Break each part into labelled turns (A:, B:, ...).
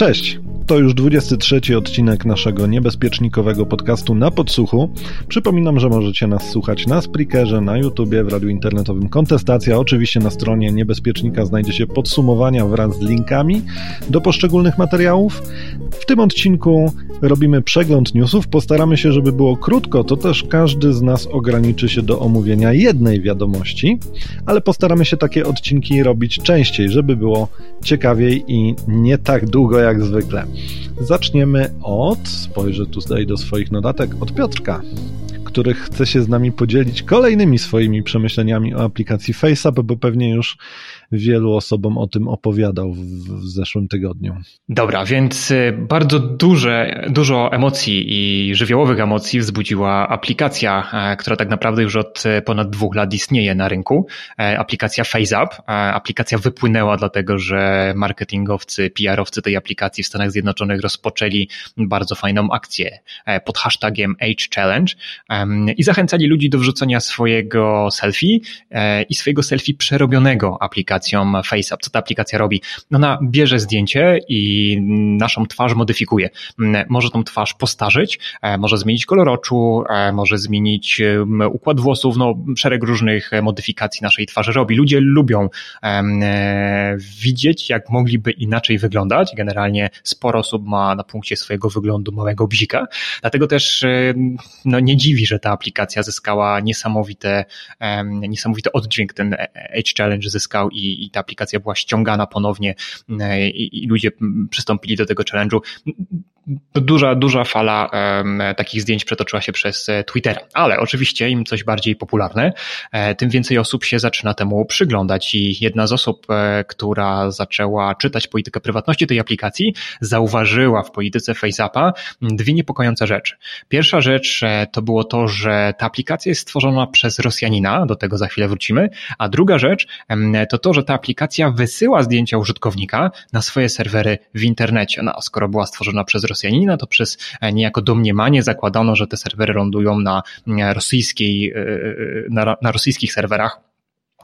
A: Cześć! To już 23 odcinek naszego niebezpiecznikowego podcastu na podsłuchu. Przypominam, że możecie nas słuchać na Spreakerze, na YouTubie, w radiu internetowym Kontestacja. Oczywiście na stronie Niebezpiecznika znajdziecie podsumowania wraz z linkami do poszczególnych materiałów. W tym odcinku robimy przegląd newsów. Postaramy się, żeby było krótko, to też każdy z nas ograniczy się do omówienia jednej wiadomości, ale postaramy się takie odcinki robić częściej, żeby było ciekawiej i nie tak długo jak zwykle. Zaczniemy od, spojrzę tutaj do swoich notatek, od Piotrka, który chce się z nami podzielić kolejnymi swoimi przemyśleniami o aplikacji FaceApp, bo pewnie już wielu osobom o tym opowiadał w, w zeszłym tygodniu.
B: Dobra, więc y, bardzo duże, dużo emocji i żywiołowych emocji wzbudziła aplikacja, e, która tak naprawdę już od e, ponad dwóch lat istnieje na rynku. E, aplikacja FaceApp. Aplikacja wypłynęła dlatego, że marketingowcy, PR-owcy tej aplikacji w Stanach Zjednoczonych rozpoczęli bardzo fajną akcję pod hashtagiem Age Challenge i zachęcali ludzi do wrzucenia swojego selfie i swojego selfie przerobionego aplikacją FaceApp. Co ta aplikacja robi? Ona bierze zdjęcie i naszą twarz modyfikuje. Może tą twarz postarzyć, e, może zmienić kolor oczu, e, może zmienić układ włosów, no szereg różnych modyfikacji naszej twarzy robi. Ludzie lubią e, widzieć, jak mogliby inaczej wyglądać. Generalnie sporo osób ma na punkcie swojego wyglądu małego bzika, dlatego też no, nie dziwi, że ta aplikacja zyskała niesamowite, niesamowity oddźwięk, ten Age Challenge zyskał i i, ta aplikacja była ściągana ponownie e, i, i ludzie przystąpili do tego challenge'u duża, duża fala takich zdjęć przetoczyła się przez e, Twittera. Ale oczywiście im coś bardziej popularne, e, tym więcej osób się zaczyna temu przyglądać i jedna z osób, e, która zaczęła czytać politykę prywatności tej aplikacji, zauważyła w polityce FaceAppa dwie niepokojące rzeczy. Pierwsza rzecz to było to, że ta aplikacja jest stworzona przez Rosjanina, do tego za chwilę wrócimy, a druga rzecz to to, że ta aplikacja wysyła zdjęcia użytkownika na swoje serwery w internecie. No, skoro była stworzona przez Rosjanina, to przez e, niejako domniemanie zakładano, że te serwery lądują na e, rosyjskiej, e, na, na rosyjskich serwerach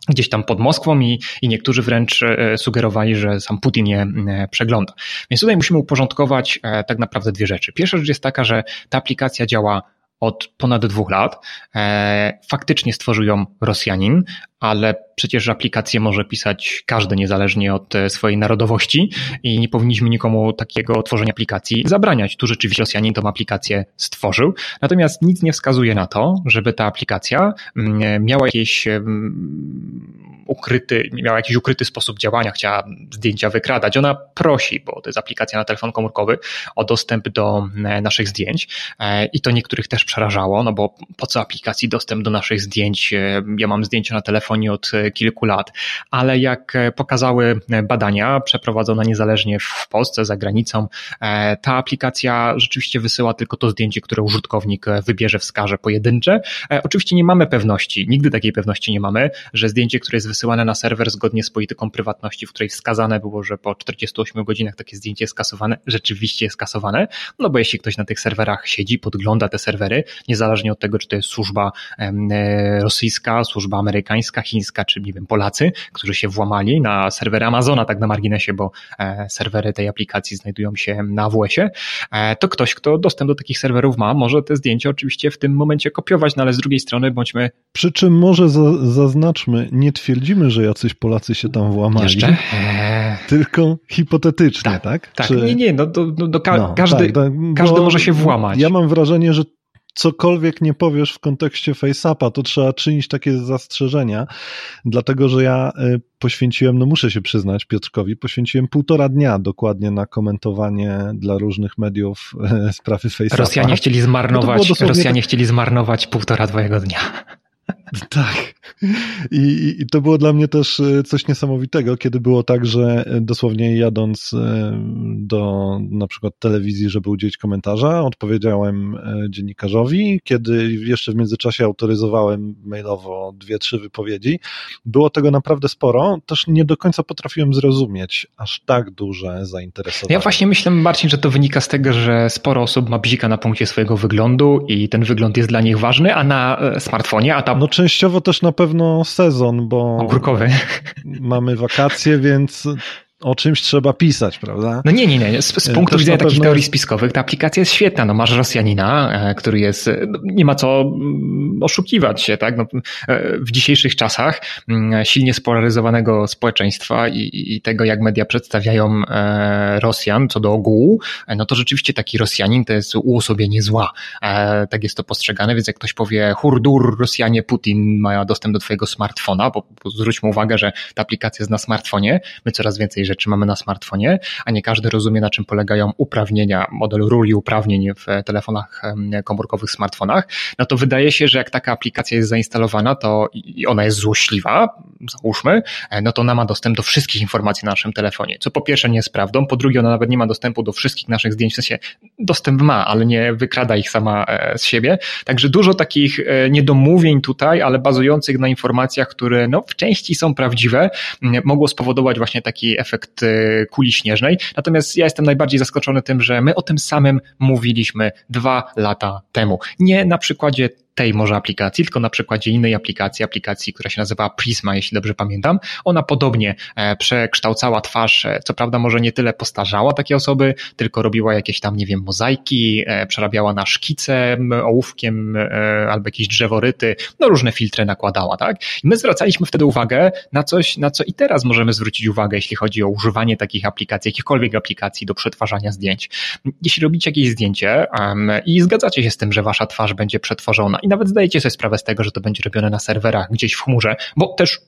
B: gdzieś tam pod Moskwą i, i niektórzy wręcz sugerowali, że sam Putin je przegląda. Więc tutaj musimy uporządkować tak naprawdę dwie rzeczy. Pierwsza rzecz jest taka, że ta aplikacja działa od ponad dwóch lat. Faktycznie stworzył ją Rosjanin, ale przecież aplikację może pisać każdy niezależnie od e, swojej narodowości i nie powinniśmy nikomu takiego tworzenia aplikacji zabraniać. Tu rzeczywiście Rosjanin tą aplikację stworzył, natomiast nic nie wskazuje na to, żeby ta aplikacja mm, miała jakieś ukryty, miała jakiś ukryty sposób działania, chciała zdjęcia wykradać. Ona prosi, bo to jest aplikacja na telefon komórkowy, o dostęp do e, naszych zdjęć e, i to niektórych też przerażało, no bo po co aplikacji dostęp do naszych zdjęć? Ja mam zdjęcia na telefonie od e, kilku lat, ale jak e, pokazały e, badania przeprowadzone niezależnie w Polsce, za granicą, ta aplikacja rzeczywiście wysyła tylko to zdjęcie, które użytkownik wybierze, wskaże pojedyncze. Oczywiście nie mamy pewności, nigdy takiej pewności nie mamy, że zdjęcie, które jest wysyłane na serwer zgodnie z polityką prywatności, w której wskazane było, że po 48 godzinach takie zdjęcie jest kasowane, rzeczywiście jest kasowane, no bo jeśli ktoś na tych serwerach siedzi, podgląda te serwery, niezależnie od tego, czy to jest służba rosyjska, służba amerykańska, chińska, czy nie wiem, Polacy, którzy się włamali na serwery Amazona, tak na marginesie, bo e, serwery tej aplikacji znajdują się na AWS-ie, e, to ktoś, kto dostęp do takich serwerów ma, może te zdjęcia oczywiście w tym momencie kopiować, no ale z drugiej strony bądźmy...
A: Przy czym może za, zaznaczmy, nie twierdzimy, że jacyś Polacy się tam włamali.
B: Jeszcze?
A: Tylko hipotetycznie, tak?
B: Tak, tak. Czy... nie, nie, no, do, do, do ka no, każdy, tak, tak, każdy może się włamać.
A: Ja mam wrażenie, że cokolwiek nie powiesz w kontekście FaceAppa, to trzeba czynić takie zastrzeżenia, dlatego że ja y, poświęciłem, no muszę się przyznać Piotrkowi, poświęciłem półtora dnia dokładnie na komentowanie dla różnych mediów y, sprawy FaceAppa.
B: Rosjanie chcieli zmarnować, Rosjanie tak... chcieli zmarnować półtora twojego dnia.
A: Tak. I, I, to było dla mnie też e, coś niesamowitego, kiedy było tak, że e, dosłownie jadąc e, do na przykład telewizji, żeby udzielić komentarza, odpowiedziałem dziennikarzowi, kiedy jeszcze w międzyczasie autoryzowałem mailowo dwie, trzy wypowiedzi. Było tego naprawdę sporo. Też nie do końca potrafiłem zrozumieć aż tak duże zainteresowanie.
B: Ja właśnie myślę, Marcin, że to wynika z tego, że sporo osób ma bzika na punkcie swojego wyglądu i ten wygląd jest dla nich ważny, a na smartfonie, a tam
A: no częściowo też na pewno sezon, bo
B: ogórkowy.
A: Mamy wakacje, więc o czymś trzeba pisać, prawda?
B: No nie, nie, nie. Z, z punktu Też widzenia takich teorii spiskowych ta aplikacja jest świetna. No masz Rosjanina, e, który jest, e, no, nie ma co mm, oszukiwać się, tak? No, e, w dzisiejszych czasach mm, silnie spolaryzowanego społeczeństwa i, i tego, jak media przedstawiają Rosjan co do ogółu, no to rzeczywiście taki Rosjanin to jest uosobienie zła. Tak jest to postrzegane, więc jak ktoś powie hurdur, Rosjanie, Putin ma dostęp do twojego smartfona, bo, bo zwróćmy uwagę, że ta aplikacja jest na smartfonie, my coraz więcej rzeczy mamy na smartfonie, a nie każdy rozumie, na czym polegają uprawnienia, model ról i uprawnień w telefonach komórkowych, smartfonach, no to wydaje się, że jak taka aplikacja jest zainstalowana, to i ona jest złośliwa, załóżmy, e, no to ona ma dostęp do wszystkich informacji na naszym telefonie, co po pierwsze nie jest prawdą, po drugie ona nawet nie ma dostępu do wszystkich naszych zdjęć, w sensie dostęp ma, ale nie wykrada ich sama e, z siebie, także dużo takich e, niedomówień tutaj, ale bazujących na informacjach, które no, w części są prawdziwe, mogło spowodować właśnie taki efekt efekt e, kuli śnieżnej. Natomiast ja jestem najbardziej zaskoczony tym, że my o tym samym mówiliśmy dwa lata temu. Nie na przykładzie tej może aplikacji, tylko na przykładzie innej aplikacji, aplikacji, która się nazywa Prisma, jeśli dobrze pamiętam. Ona podobnie e, przekształcała twarz, e, co prawda może nie tyle postarzała takie osoby, tylko robiła jakieś tam, nie wiem, mozaiki, e, przerabiała na szkice ołówkiem albo jakieś drzeworyty, no różne filtry nakładała, tak? I my zwracaliśmy wtedy uwagę na coś, na co i teraz możemy zwrócić uwagę, jeśli chodzi o używanie takich aplikacji, jakichkolwiek aplikacji do przetwarzania zdjęć. Jeśli robicie jakieś zdjęcie um, i zgadzacie się z tym, że wasza twarz będzie przetworzona i nawet zdajecie sobie sprawę z tego, że to będzie robione na serwerach gdzieś w chmurze, bo też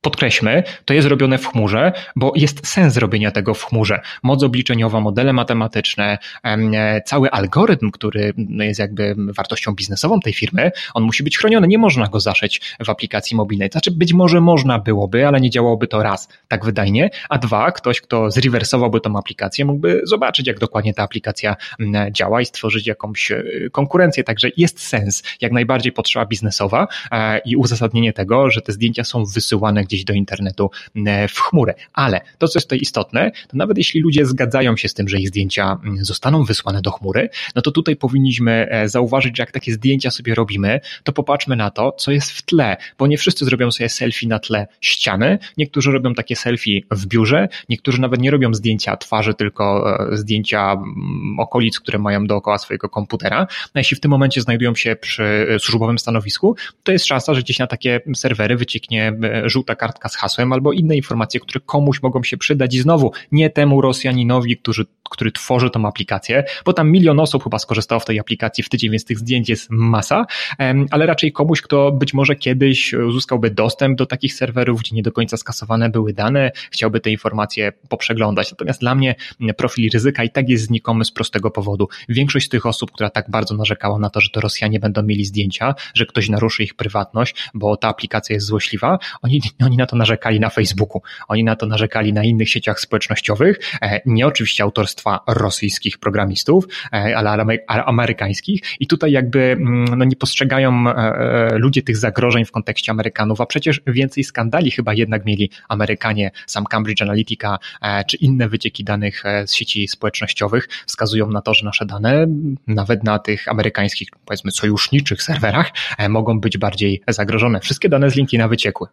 B: podkreślmy, to jest robione w chmurze, bo jest sens robienia tego w chmurze. Moc obliczeniowa, modele matematyczne, e, cały algorytm, który jest jakby wartością biznesową tej firmy, on musi być chroniony. Nie można go zaszyć w aplikacji mobilnej. Znaczy, być może można byłoby, ale nie działałoby to raz tak wydajnie, a dwa, ktoś, kto zrewersowałby tą aplikację, mógłby zobaczyć, jak dokładnie ta aplikacja działa i stworzyć jakąś e, konkurencję. Także jest sens, jak najbardziej potrzeba biznesowa e, i uzasadnienie tego, że te zdjęcia są wysyłane gdzieś do internetu e, w chmurę. Ale to, co jest tutaj istotne, to nawet jeśli ludzie zgadzają się z tym, że ich zdjęcia mm, zostaną wysłane do chmury, no to tutaj powinniśmy e, zauważyć, że jak takie zdjęcia sobie robimy, to popatrzmy na to, co jest w tle, bo nie wszyscy zrobią sobie selfie na tle ściany, niektórzy robią takie selfie w biurze, niektórzy nawet nie robią zdjęcia twarzy, tylko e, zdjęcia mm, okolic, które mają dookoła swojego komputera. No jeśli w tym momencie znajdują się przy służbowym stanowisku, to jest szansa, że gdzieś na takie serwery wycieknie żółta kartka z hasłem albo inne informacje, które komuś mogą się przydać i znowu nie temu Rosjaninowi, który, który tworzy tą aplikację, bo tam milion osób chyba skorzystało w tej aplikacji w tydzień, więc tych zdjęć jest masa, ale raczej komuś, kto być może kiedyś uzyskałby dostęp do takich serwerów, gdzie nie do końca skasowane były dane, chciałby te informacje poprzeglądać. Natomiast dla mnie profil ryzyka i tak jest znikomy z prostego powodu. Większość tych osób, która tak bardzo narzekała na to, że to Rosjanie będą mieli zdjęcia, że ktoś naruszy ich prywatność, bo ta aplikacja jest złośliwa, oni, oni na to narzekali na Facebooku, oni na to narzekali na innych sieciach społecznościowych, e, nie oczywiście autorstwa rosyjskich programistów, e, ale amerykańskich i tutaj jakby mm, no, nie postrzegają e, ludzie tych zagrożeń w kontekście Amerykanów, a przecież więcej skandali chyba jednak mieli Amerykanie, sam Cambridge Analytica czy inne wycieki danych z sieci społecznościowych wskazują na to, że nasze dane nawet na tych amerykańskich, powiedzmy sojuszniczych serwerach mogą być bardziej zagrożone. Wszystkie dane z LinkedIna wyciekły.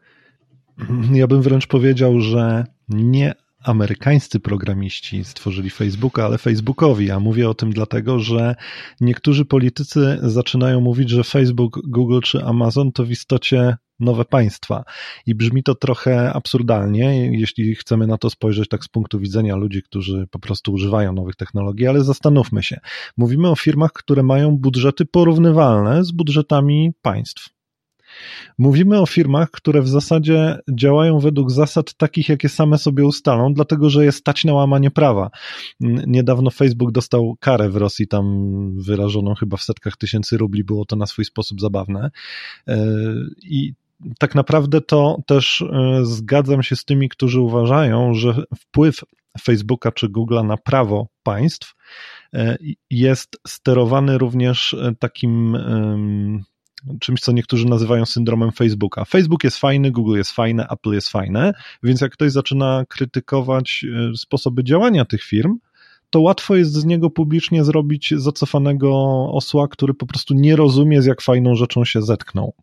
A: Ja bym wręcz powiedział, że nie amerykańscy programiści stworzyli Facebooka, ale Facebookowi. A mówię o tym dlatego, że niektórzy politycy zaczynają mówić, że Facebook, Google czy Amazon to w istocie nowe państwa. I brzmi to trochę absurdalnie, jeśli chcemy na to spojrzeć tak z punktu widzenia ludzi, którzy po prostu używają nowych technologii, ale zastanówmy się. Mówimy o firmach, które mają budżety porównywalne z budżetami państw. Mówimy o firmach, które w zasadzie działają według zasad takich, jakie same sobie ustalą, dlatego że jest stać na łamanie prawa. Niedawno Facebook dostał karę w Rosji, tam wyrażoną chyba w setkach tysięcy rubli, było to na swój sposób zabawne. E, I tak naprawdę to też e, zgadzam się z tymi, którzy uważają, że wpływ Facebooka czy Google'a na prawo państw e, jest sterowany również takim czymś, co niektórzy nazywają syndromem Facebooka. Facebook jest fajny, Google jest fajne, Apple jest fajne, więc jak ktoś zaczyna krytykować e, sposoby działania tych firm, to łatwo jest z niego publicznie zrobić zacofanego osła, który po prostu nie rozumie, z jak fajną rzeczą się zetknął.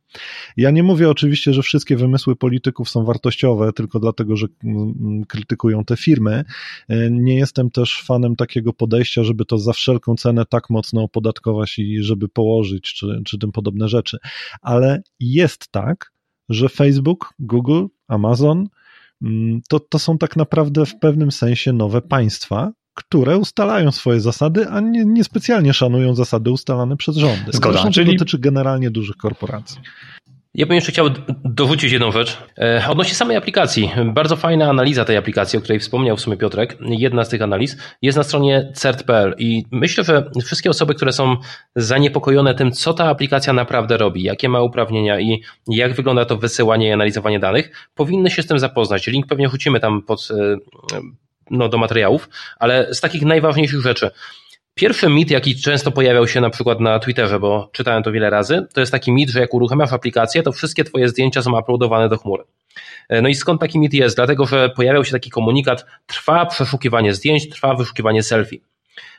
A: Ja nie mówię oczywiście, że wszystkie wymysły polityków są wartościowe, tylko dlatego, że mm, krytykują te firmy. E, nie jestem też fanem takiego podejścia, żeby to za wszelką cenę tak mocno opodatkować i żeby położyć, czy, czy tym podobne rzeczy. Ale jest tak, że Facebook, Google, Amazon mm, to, to są tak naprawdę w pewnym sensie nowe państwa, które ustalają swoje zasady, a nie, niespecjalnie szanują zasady ustalane przez rządy.
B: Zgoda.
A: Zresztą czyli... to dotyczy generalnie dużych korporacji.
C: Ja bym jeszcze chciał dorzucić jedną rzecz. E, odnośnie samej aplikacji. Bardzo fajna analiza tej aplikacji, o której wspomniał w sumie Piotrek. Jedna z tych analiz jest na stronie cert.pl i myślę, że wszystkie osoby, które są zaniepokojone tym, co ta aplikacja naprawdę robi, jakie ma uprawnienia i jak wygląda to wysyłanie i analizowanie danych, powinny się z tym zapoznać. Link pewnie rzucimy tam pod, e, no, do materiałów, ale z takich najważniejszych rzeczy. Pierwszy mit, jaki często pojawiał się na przykład na Twitterze, bo czytałem to wiele razy, to jest taki mit, że jak uruchamiasz aplikację, to wszystkie twoje zdjęcia są uploadowane do chmury. E, no i skąd taki mit jest? Dlatego, że pojawiał się taki komunikat, trwa przeszukiwanie zdjęć, trwa wyszukiwanie selfie.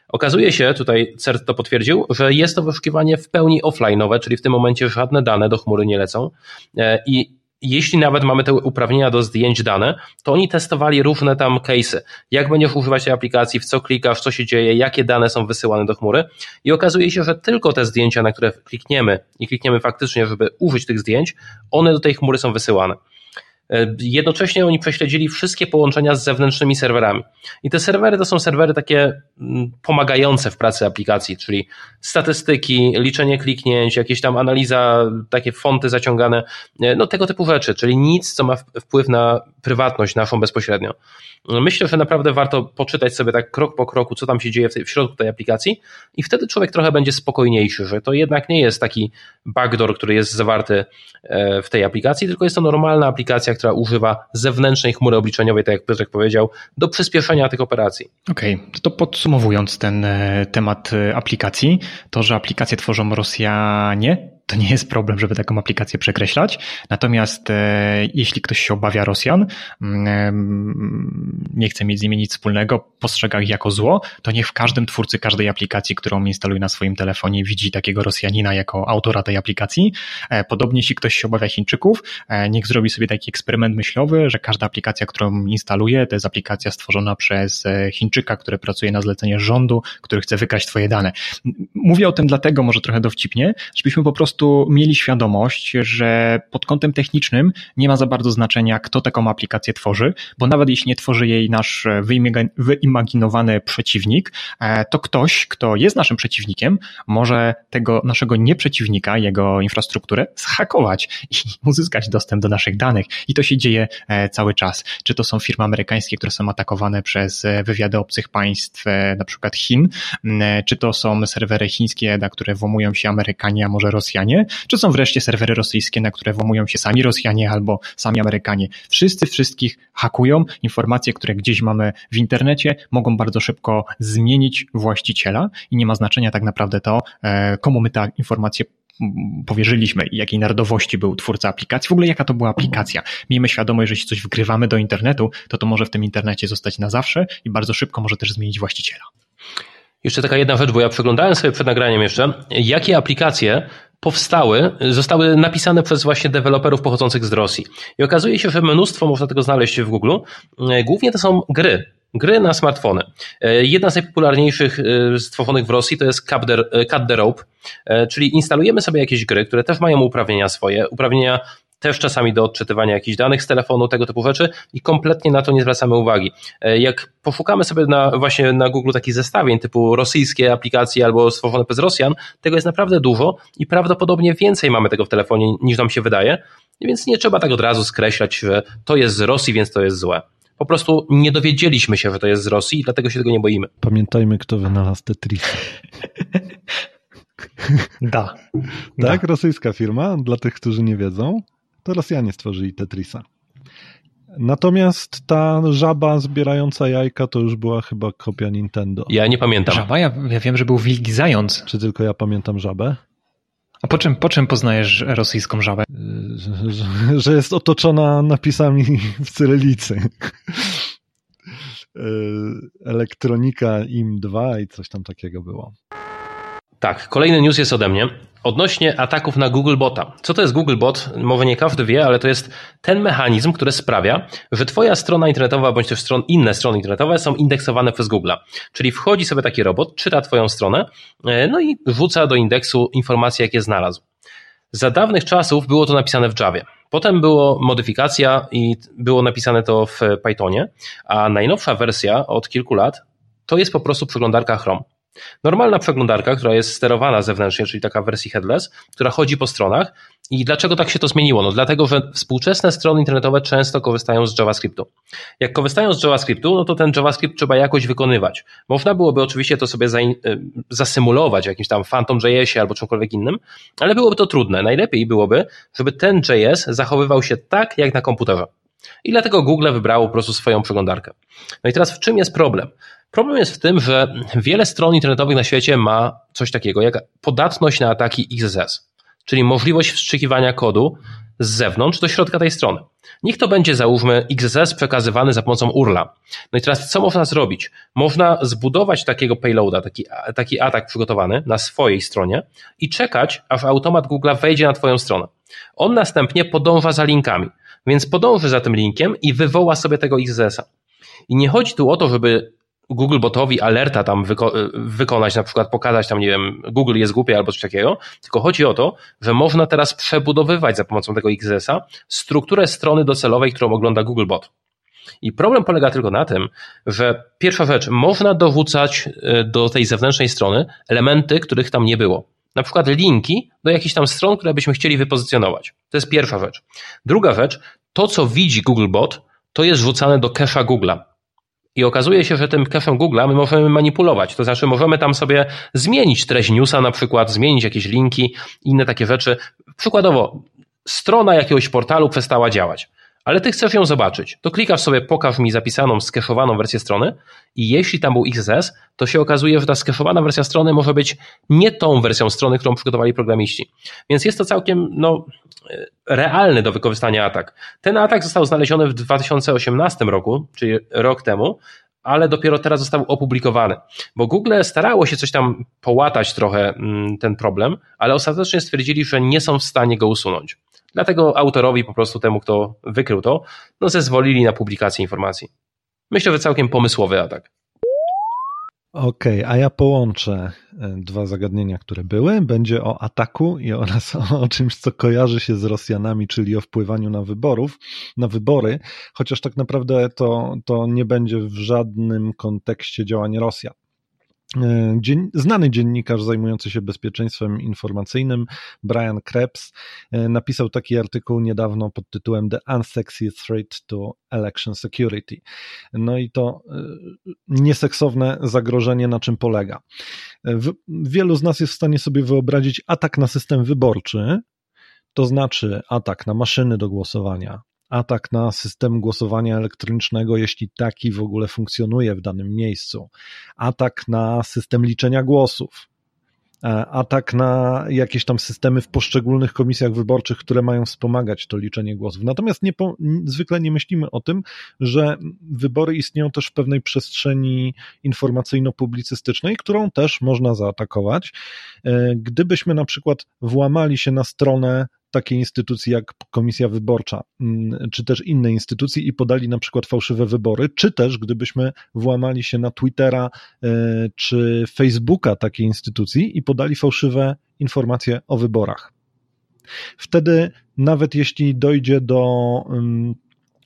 C: Okazuje się, tutaj CERT to potwierdził, że jest to wyszukiwanie w pełni offline'owe, czyli w tym momencie żadne dane do chmury nie lecą e, i jeśli nawet mamy te uprawnienia do zdjęć dane, to oni testowali różne tam case'y. Jak będziesz używać tej aplikacji, w co klikasz, co się dzieje, jakie dane są wysyłane do chmury i okazuje się, że tylko te zdjęcia, na które klikniemy i klikniemy faktycznie, żeby użyć tych zdjęć, one do tej chmury są wysyłane. E, jednocześnie oni prześledzili wszystkie połączenia z zewnętrznymi serwerami. I te serwery to są serwery takie mm, pomagające w pracy aplikacji, czyli statystyki, liczenie kliknięć, jakieś tam analiza, takie fonty zaciągane, e, no tego typu rzeczy, czyli nic, co ma wpływ na prywatność naszą bezpośrednio. Myślę, że naprawdę warto poczytać sobie tak krok po kroku, co tam się dzieje w, tej, w środku tej aplikacji i wtedy człowiek trochę będzie spokojniejszy, że to jednak nie jest taki backdoor, który jest zawarty e, w tej aplikacji, tylko jest to normalna aplikacja, która używa zewnętrznej chmury obliczeniowej, tak jak Piotrek powiedział, do przyspieszenia tych operacji.
B: Okej, okay. to podsumowując ten e, temat e, aplikacji, to, że aplikacje tworzą Rosjanie, to nie jest problem, żeby taką aplikację przekreślać. Natomiast e, jeśli ktoś się obawia Rosjan, e, nie chce mieć z nimi nic wspólnego, postrzega ich jako zło, to niech w każdym twórcy każdej aplikacji, którą instaluje na swoim telefonie, widzi takiego Rosjanina jako autora tej aplikacji. E, podobnie jeśli ktoś się obawia Chińczyków, e, niech zrobi sobie taki eksperyment myślowy, że każda aplikacja, którą instaluje, to jest aplikacja stworzona przez e, Chińczyka, który pracuje na zlecenie rządu, który chce wykraść twoje dane. Mówię o tym dlatego, może trochę dowcipnie, żebyśmy po prostu prostu mieli świadomość, że pod kątem technicznym nie ma za bardzo znaczenia, kto taką aplikację tworzy, bo nawet jeśli nie tworzy jej nasz wyimaginowany przeciwnik, e, to ktoś, kto jest naszym przeciwnikiem, może tego naszego nieprzeciwnika, jego infrastrukturę zhakować i uzyskać dostęp do naszych danych. I to się dzieje e, cały czas. Czy to są firmy amerykańskie, które są atakowane przez e, wywiady obcych państw, na przykład Chin, czy to są serwery chińskie, na które włamują się Amerykanie, a może Rosjanie, Czy są wreszcie serwery rosyjskie, na które włamują się sami Rosjanie albo sami Amerykanie. Wszyscy wszystkich hakują. Informacje, które gdzieś mamy w internecie, mogą bardzo szybko zmienić właściciela i nie ma znaczenia tak naprawdę to, e, komu my te informacje powierzyliśmy i jakiej narodowości był twórca aplikacji, w ogóle jaka to była aplikacja. Miejmy świadomość, że jeśli coś wgrywamy do internetu, to to może w tym internecie zostać na zawsze i bardzo szybko może też zmienić właściciela.
C: Jeszcze taka jedna rzecz, bo ja przeglądałem sobie przed nagraniem jeszcze, jakie aplikacje powstały, zostały napisane przez właśnie deweloperów pochodzących z Rosji. I okazuje się, że mnóstwo można tego znaleźć w Google. E, głównie to są gry. Gry na smartfony. E, jedna z najpopularniejszych e, stworzonych w Rosji to jest Cut the Rope, czyli instalujemy sobie jakieś gry, które też mają uprawnienia swoje, uprawnienia też czasami do odczytywania jakichś danych z telefonu, tego typu rzeczy i kompletnie na to nie zwracamy uwagi. E, jak poszukamy sobie na, właśnie na Google takich zestawień typu rosyjskie aplikacje albo stworzone przez Rosjan, tego jest naprawdę dużo i prawdopodobnie więcej mamy tego w telefonie niż nam się wydaje, więc nie trzeba tak od razu skreślać, że to jest z Rosji, więc to jest złe. Po prostu nie dowiedzieliśmy się, że to jest z Rosji i dlatego się tego nie boimy.
A: Pamiętajmy, kto wynalazł Tetris.
B: Da.
A: Tak, da. rosyjska firma, dla tych, którzy nie wiedzą. To Rosjanie stworzyli Tetrisa. Natomiast ta żaba zbierająca jajka to już była chyba kopia Nintendo.
C: Ja nie pamiętam.
B: Żaba? Ja, ja wiem, że był wilki zając.
A: Czy tylko ja pamiętam żabę?
B: A po czym, po czym poznajesz rosyjską żabę?
A: Że, że, że jest otoczona napisami w cyrylicy. elektronika IM2 i coś tam takiego było.
C: Tak, kolejny news jest ode mnie. Odnośnie ataków na Google Bota. Co to jest Google Bot? Może nie każdy wie, ale to jest ten mechanizm, który sprawia, że Twoja strona internetowa bądź też stron, inne strony internetowe są indeksowane przez Google. Czyli wchodzi sobie taki robot, czyta Twoją stronę, e, no i wrzuca do indeksu informacje, jakie znalazł. Za dawnych czasów było to napisane w Javie. Potem było modyfikacja i było napisane to w Pythonie, a najnowsza wersja od kilku lat to jest po prostu przeglądarka Chrome. Normalna przeglądarka, która jest sterowana zewnętrznie, czyli taka wersja headless, która chodzi po stronach. I dlaczego tak się to zmieniło? No dlatego, że współczesne strony internetowe często korzystają z JavaScriptu. Jak korzystają z JavaScriptu, no to ten JavaScript trzeba jakoś wykonywać. Można byłoby oczywiście to sobie y, zasymulować w jakimś tam Phantom.jsie albo czymkolwiek innym, ale byłoby to trudne. Najlepiej byłoby, żeby ten JS zachowywał się tak, jak na komputerze. I dlatego Google wybrało po prostu swoją przeglądarkę. No i teraz w czym jest problem? Problem jest w tym, że wiele stron internetowych na świecie ma coś takiego jak podatność na ataki XSS, czyli możliwość wstrzykiwania kodu z zewnątrz do środka tej strony. Niech to będzie, załóżmy, XSS przekazywany za pomocą URLa. No i teraz co można zrobić? Można zbudować takiego payloada, taki, taki atak przygotowany na swojej stronie i czekać, aż automat Google wejdzie na Twoją stronę. On następnie podąża za linkami, więc podąży za tym linkiem i wywoła sobie tego XSS-a. I nie chodzi tu o to, żeby Google botowi alerta tam wyko wykonać, na przykład pokazać tam, nie wiem, Google jest głupie albo coś takiego, tylko chodzi o to, że można teraz przebudowywać za pomocą tego XS-a strukturę strony docelowej, którą ogląda Googlebot. I problem polega tylko na tym, że pierwsza rzecz, można dowódzać e, do tej zewnętrznej strony elementy, których tam nie było. Na przykład linki do jakichś tam stron, które byśmy chcieli wypozycjonować. To jest pierwsza rzecz. Druga rzecz, to co widzi Googlebot, to jest rzucane do cache'a Google'a. I okazuje się, że tym cache'em Google'a my możemy manipulować. To znaczy, możemy tam sobie zmienić treść newsa, na przykład, zmienić jakieś linki, inne takie rzeczy. Przykładowo, strona jakiegoś portalu przestała działać ale ty chcesz ją zobaczyć, to klikasz sobie pokaż mi zapisaną, skeszowaną wersję strony i jeśli tam był XSS, to się okazuje, że ta skeszowana wersja strony może być nie tą wersją strony, którą przygotowali programiści. Więc jest to całkiem no, realny do wykorzystania atak. Ten atak został znaleziony w 2018 roku, czyli rok temu, ale dopiero teraz został opublikowany. Bo Google starało się coś tam połatać trochę mm, ten problem, ale ostatecznie stwierdzili, że nie są w stanie go usunąć. Dlatego autorowi, po prostu temu, kto wykrył to, no zezwolili na publikację informacji. Myślę, że całkiem pomysłowy atak.
A: Okej, okay, a ja połączę e, dwa zagadnienia, które były. Będzie o ataku i oraz o czymś, co kojarzy się z Rosjanami, czyli o wpływaniu na wyborów, na wybory, chociaż tak naprawdę to, to nie będzie w żadnym kontekście działań Rosjan. E, znany dziennikarz zajmujący się bezpieczeństwem informacyjnym, Brian Krebs, e, napisał taki artykuł niedawno pod tytułem The Unsexy Threat to Election Security. No i to e, nieseksowne zagrożenie na czym polega. Wielu z nas jest w stanie sobie wyobrazić atak na system wyborczy, to znaczy atak na maszyny do głosowania, atak na system głosowania elektronicznego, jeśli taki w ogóle funkcjonuje w danym miejscu, atak na system liczenia głosów, e, atak na jakieś tam systemy w poszczególnych komisjach wyborczych, które mają wspomagać to liczenie głosów. Natomiast nie po, zwykle nie myślimy o tym, że wybory istnieją też w pewnej przestrzeni informacyjno-publicystycznej, którą też można zaatakować. E, gdybyśmy na przykład włamali się na stronę takiej instytucji jak Komisja Wyborcza, mm, czy też inne instytucje i podali na przykład fałszywe wybory, czy też gdybyśmy włamali się na Twittera e, czy Facebooka takiej instytucji i podali fałszywe informacje o wyborach. Wtedy, nawet jeśli dojdzie do mm,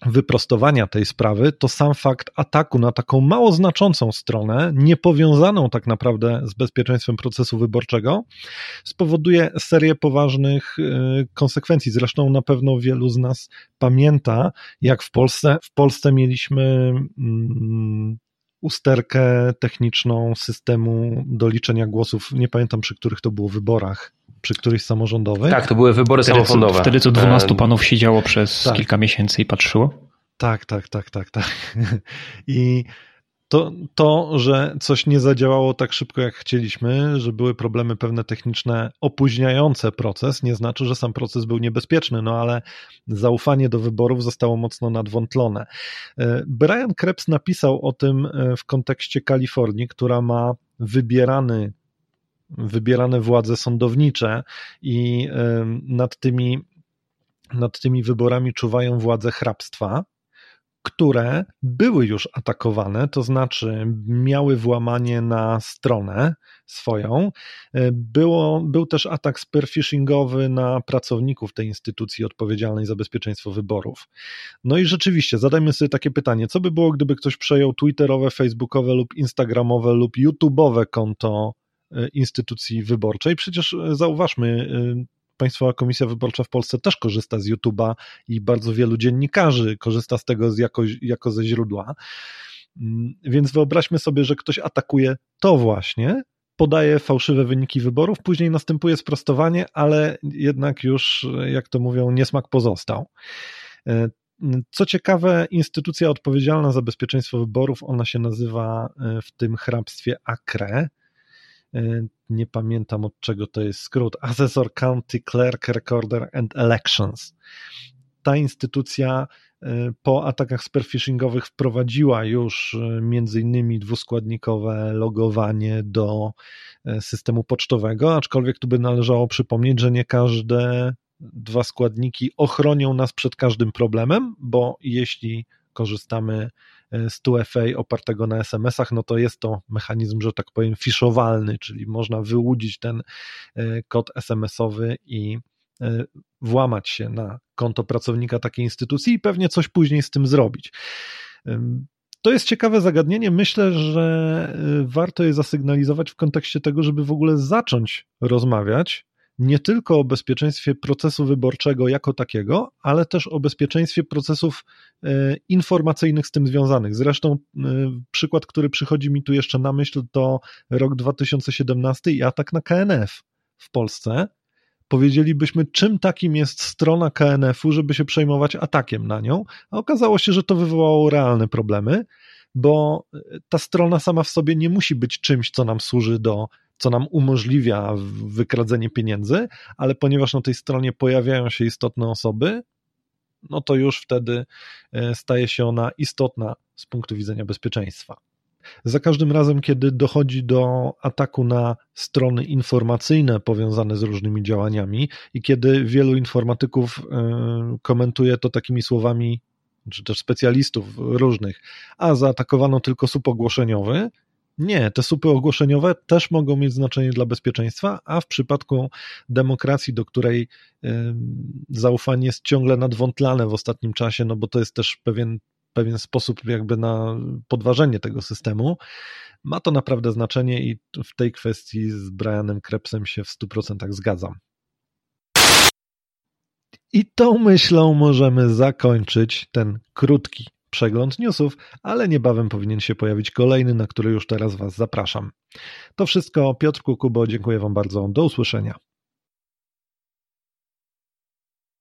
A: wyprostowania tej sprawy, to sam fakt ataku na taką mało znaczącą stronę, niepowiązaną tak naprawdę z bezpieczeństwem procesu wyborczego, spowoduje serię poważnych y, konsekwencji. Zresztą na pewno wielu z nas pamięta, jak w Polsce, w Polsce mieliśmy mm, usterkę techniczną systemu do liczenia głosów. Nie pamiętam, przy których to było wyborach przy którychś samorządowej.
C: Tak, to były wybory
B: wtedy,
C: samorządowe.
B: Wtedy co 12 panów siedziało przez tak. kilka miesięcy i patrzyło?
A: Tak, tak, tak, tak, tak. I to, to, że coś nie zadziałało tak szybko, jak chcieliśmy, że były problemy pewne techniczne opóźniające proces, nie znaczy, że sam proces był niebezpieczny, no ale zaufanie do wyborów zostało mocno nadwątlone. E, Brian Krebs napisał o tym e, w kontekście Kalifornii, która ma wybierany wybierane władze sądownicze i e, nad tymi, nad tymi wyborami czuwają władze hrabstwa które były już atakowane, to znaczy miały włamanie na stronę swoją. Było, był też atak spearfishingowy na pracowników tej instytucji odpowiedzialnej za bezpieczeństwo wyborów. No i rzeczywiście, zadajmy sobie takie pytanie, co by było, gdyby ktoś przejął twitterowe, facebookowe lub instagramowe lub youtubeowe konto e, instytucji wyborczej? Przecież e, zauważmy, e, Państwowa Komisja Wyborcza w Polsce też korzysta z YouTube'a i bardzo wielu dziennikarzy korzysta z tego jako, jako ze źródła. Mm, więc wyobraźmy sobie, że ktoś atakuje to właśnie, podaje fałszywe wyniki wyborów, później następuje sprostowanie, ale jednak już, jak to mówią, niesmak pozostał. E, co ciekawe, instytucja odpowiedzialna za bezpieczeństwo wyborów, ona się nazywa e, w tym hrabstwie ACRE, E, nie pamiętam od czego to jest skrót, Assessor County Clerk Recorder and Elections. Ta instytucja e, po atakach spearfishingowych wprowadziła już e, między innymi dwuskładnikowe logowanie do systemu pocztowego, aczkolwiek tu by należało przypomnieć, że nie każde dwa składniki ochronią nas przed każdym problemem, bo jeśli korzystamy 2FA opartego na SMS-ach, no to jest to mechanizm, że tak powiem, fiszowalny, czyli można wyłudzić ten e, kod SMS-owy i e, włamać się na konto pracownika takiej instytucji i pewnie coś później z tym zrobić. To jest ciekawe zagadnienie. Myślę, że e, warto je zasygnalizować w kontekście tego, żeby w ogóle zacząć rozmawiać nie tylko o bezpieczeństwie procesu wyborczego jako takiego, ale też o bezpieczeństwie procesów e, informacyjnych z tym związanych. Zresztą e, przykład, który przychodzi mi tu jeszcze na myśl, to rok 2017 i atak na KNF w Polsce. Powiedzielibyśmy, czym takim jest strona KNF-u, żeby się przejmować atakiem na nią, a okazało się, że to wywołało realne problemy, bo ta strona sama w sobie nie musi być czymś, co nam służy do co nam umożliwia wykradzenie pieniędzy, ale ponieważ na tej stronie pojawiają się istotne osoby, no to już wtedy e, staje się ona istotna z punktu widzenia bezpieczeństwa. Za każdym razem, kiedy dochodzi do ataku na strony informacyjne powiązane z różnymi działaniami i kiedy wielu informatyków e, komentuje to takimi słowami, czy też specjalistów różnych, a zaatakowano tylko słup ogłoszeniowy, nie, te supy ogłoszeniowe też mogą mieć znaczenie dla bezpieczeństwa, a w przypadku demokracji, do której zaufanie jest ciągle nadwątlane w ostatnim czasie, no bo to jest też pewien, pewien sposób jakby na podważenie tego systemu, ma to naprawdę znaczenie i w tej kwestii z Brianem Krebsem się w 100% zgadzam. I tą myślą możemy zakończyć ten krótki przegląd newsów, ale niebawem powinien się pojawić kolejny, na który już teraz Was zapraszam. To wszystko. Piotr Kukubo, dziękuję Wam bardzo. Do usłyszenia.